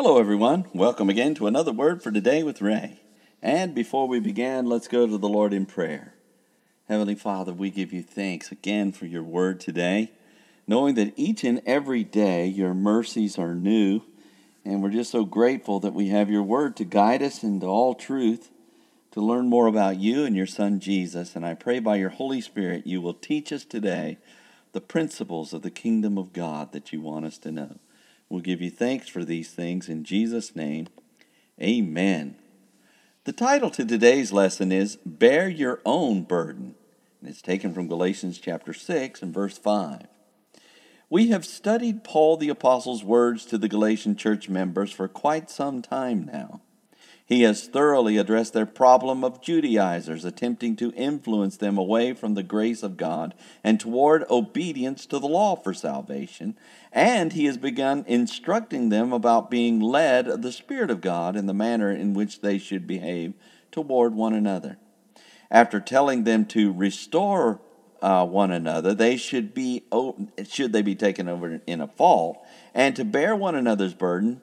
Hello, everyone. Welcome again to another word for today with Ray. And before we begin, let's go to the Lord in prayer. Heavenly Father, we give you thanks again for your word today, knowing that each and every day your mercies are new. And we're just so grateful that we have your word to guide us into all truth, to learn more about you and your Son Jesus. And I pray by your Holy Spirit you will teach us today the principles of the kingdom of God that you want us to know. We'll give you thanks for these things in Jesus' name. Amen. The title to today's lesson is Bear Your Own Burden. And it's taken from Galatians chapter 6 and verse 5. We have studied Paul the Apostle's words to the Galatian church members for quite some time now. He has thoroughly addressed their problem of Judaizers attempting to influence them away from the grace of God and toward obedience to the law for salvation. And he has begun instructing them about being led of the Spirit of God in the manner in which they should behave toward one another. After telling them to restore uh, one another, they should be should they be taken over in a fault, and to bear one another's burden,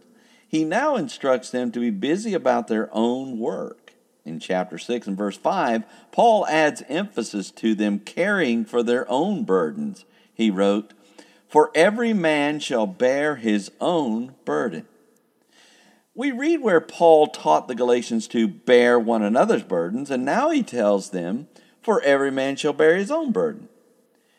he now instructs them to be busy about their own work. In chapter 6 and verse 5, Paul adds emphasis to them caring for their own burdens. He wrote, For every man shall bear his own burden. We read where Paul taught the Galatians to bear one another's burdens, and now he tells them, For every man shall bear his own burden.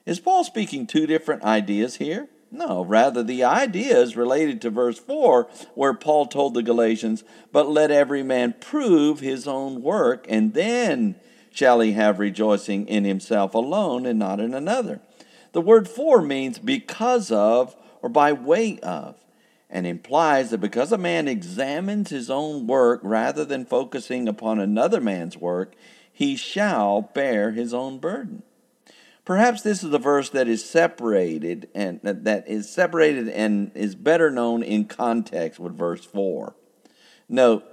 Is Paul speaking two different ideas here? No, rather, the idea is related to verse 4, where Paul told the Galatians, But let every man prove his own work, and then shall he have rejoicing in himself alone and not in another. The word for means because of or by way of, and implies that because a man examines his own work rather than focusing upon another man's work, he shall bear his own burden. Perhaps this is the verse that is separated and uh, that is separated and is better known in context with verse 4. Note,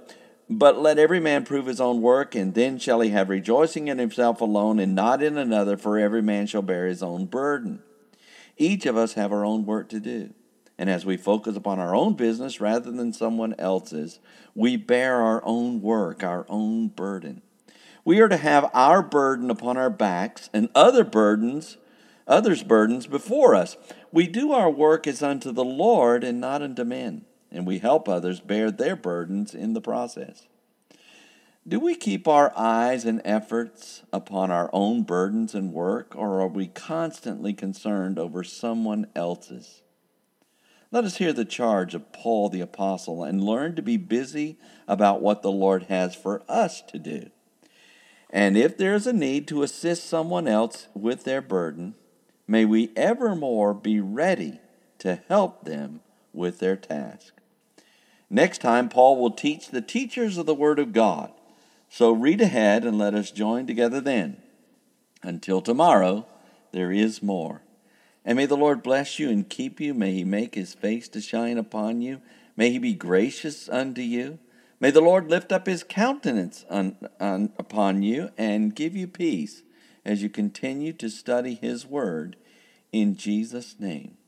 but let every man prove his own work, and then shall he have rejoicing in himself alone and not in another, for every man shall bear his own burden. Each of us have our own work to do. And as we focus upon our own business rather than someone else's, we bear our own work, our own burden. We are to have our burden upon our backs and other burdens, others' burdens before us. We do our work as unto the Lord and not unto men, and we help others bear their burdens in the process. Do we keep our eyes and efforts upon our own burdens and work, or are we constantly concerned over someone else's? Let us hear the charge of Paul the Apostle and learn to be busy about what the Lord has for us to do. And if there is a need to assist someone else with their burden, may we evermore be ready to help them with their task. Next time, Paul will teach the teachers of the Word of God. So read ahead and let us join together then. Until tomorrow, there is more. And may the Lord bless you and keep you. May he make his face to shine upon you. May he be gracious unto you. May the Lord lift up his countenance on, on, upon you and give you peace as you continue to study his word in Jesus' name.